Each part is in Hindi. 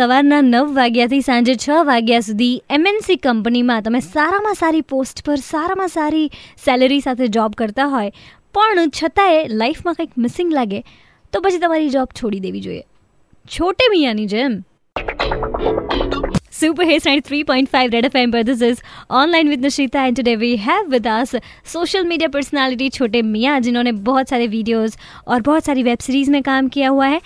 સવારના નવ વાગ્યાથી સાંજે છ વાગ્યા સુધી એમએનસી કંપનીમાં તમે સારામાં સારી પોસ્ટ પર સારામાં સારી સેલેરી સાથે જોબ કરતા હોય પણ છતાંય લાઈફમાં કંઈક મિસિંગ લાગે તો પછી તમારી જોબ છોડી દેવી જોઈએ છોટે મિયાની જેમ Super Hits 93.5 Red FM पर this is online with Nishita and today we have with us social media personality छोटे मियाँ जिन्होंने बहुत सारे वीडियोस और बहुत सारी वेब सीरीज में काम किया हुआ है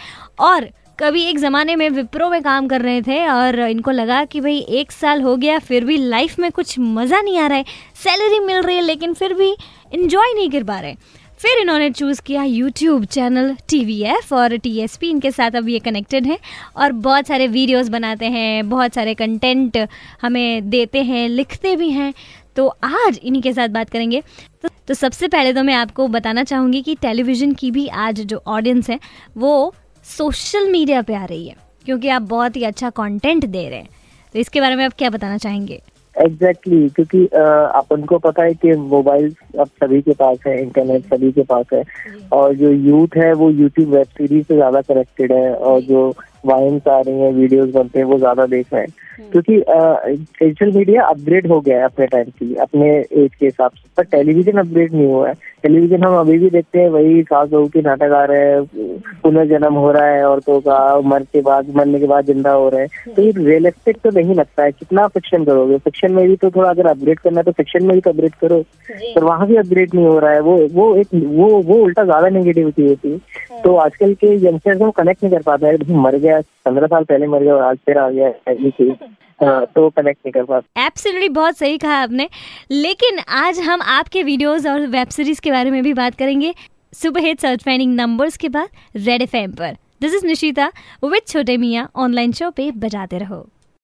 और कभी एक ज़माने में विप्रो में काम कर रहे थे और इनको लगा कि भाई एक साल हो गया फिर भी लाइफ में कुछ मज़ा नहीं आ रहा है। सैलरी मिल रही है लेकिन फिर भी इन्जॉय नहीं कर पा रहे। फिर इन्होंने चूज़ किया YouTube channel T V F और टी एस पी इनके साथ अब ये कनेक्टेड हैं और बहुत सारे वीडियोस बनाते हैं बहुत सारे कंटेंट हमें देते हैं लिखते भी हैं। तो आज इन्हीं के साथ बात करेंगे। तो, तो सबसे पहले तो मैं आपको बताना चाहूँगी कि टेलीविज़न की भी आज जो ऑडियंस है वो सोशल मीडिया पे आ रही है क्योंकि आप बहुत ही अच्छा कंटेंट दे रहे हैं। तो इसके बारे में आप क्या बताना चाहेंगे? एग्जैक्टली exactly, क्योंकि अपन को पता है कि मोबाइल अब सभी के पास है इंटरनेट सभी के पास है। और जो यूथ है वो यूट्यूब वेब सीरीज़ से ज़्यादा कनेक्टेड है और जो वाइन्स आ रही हैं वीडियोस बनते हैं वो ज़्यादा देख रहे हैं। हम्म। क्योंकि सोशल मीडिया अपग्रेड हो गया है अपने टाइम की अपने एज के हिसाब से। पर टेलीविज़न अपग्रेड नहीं हुआ है। टेलीविज़न हम अभी भी देखते हैं वही सास बहू के नाटक आ रहे हैं पुनर्जन्म हो रहा है औरतों का मर के बाद मरने के बाद ज़िंदा हो रहे हैं। तो ये रियलिस्टिक तो नहीं लगता है कितना फिक्शन करोगे? फिक्शन में भी तो थोड़ा अगर अपग्रेड करना है तो फिक्शन में भी तो अपग्रेड करो। पर वहाँ भी अपग्रेड नहीं हो रहा है। वो वो एक वो वो उल्टा ज़्यादा नेगेटिविटी होती है। हाँ। तो आजकल के यंगस्टर्स को कनेक्ट नहीं कर पाता है। मर गया पंद्रह साल पहले मर गया और आज फिर आ गया है तो कनेक्ट नहीं कर पा एब्सोल्युटली बहुत सही कहा आपने। लेकिन आज हम आपके वीडियोस और वेब सीरीज़ के बारे में भी बात करेंगे। Super hit search finding numbers के बाद रेड एफएम पर। This is Nishita with Chhote Miyan online show पे बजाते रहो।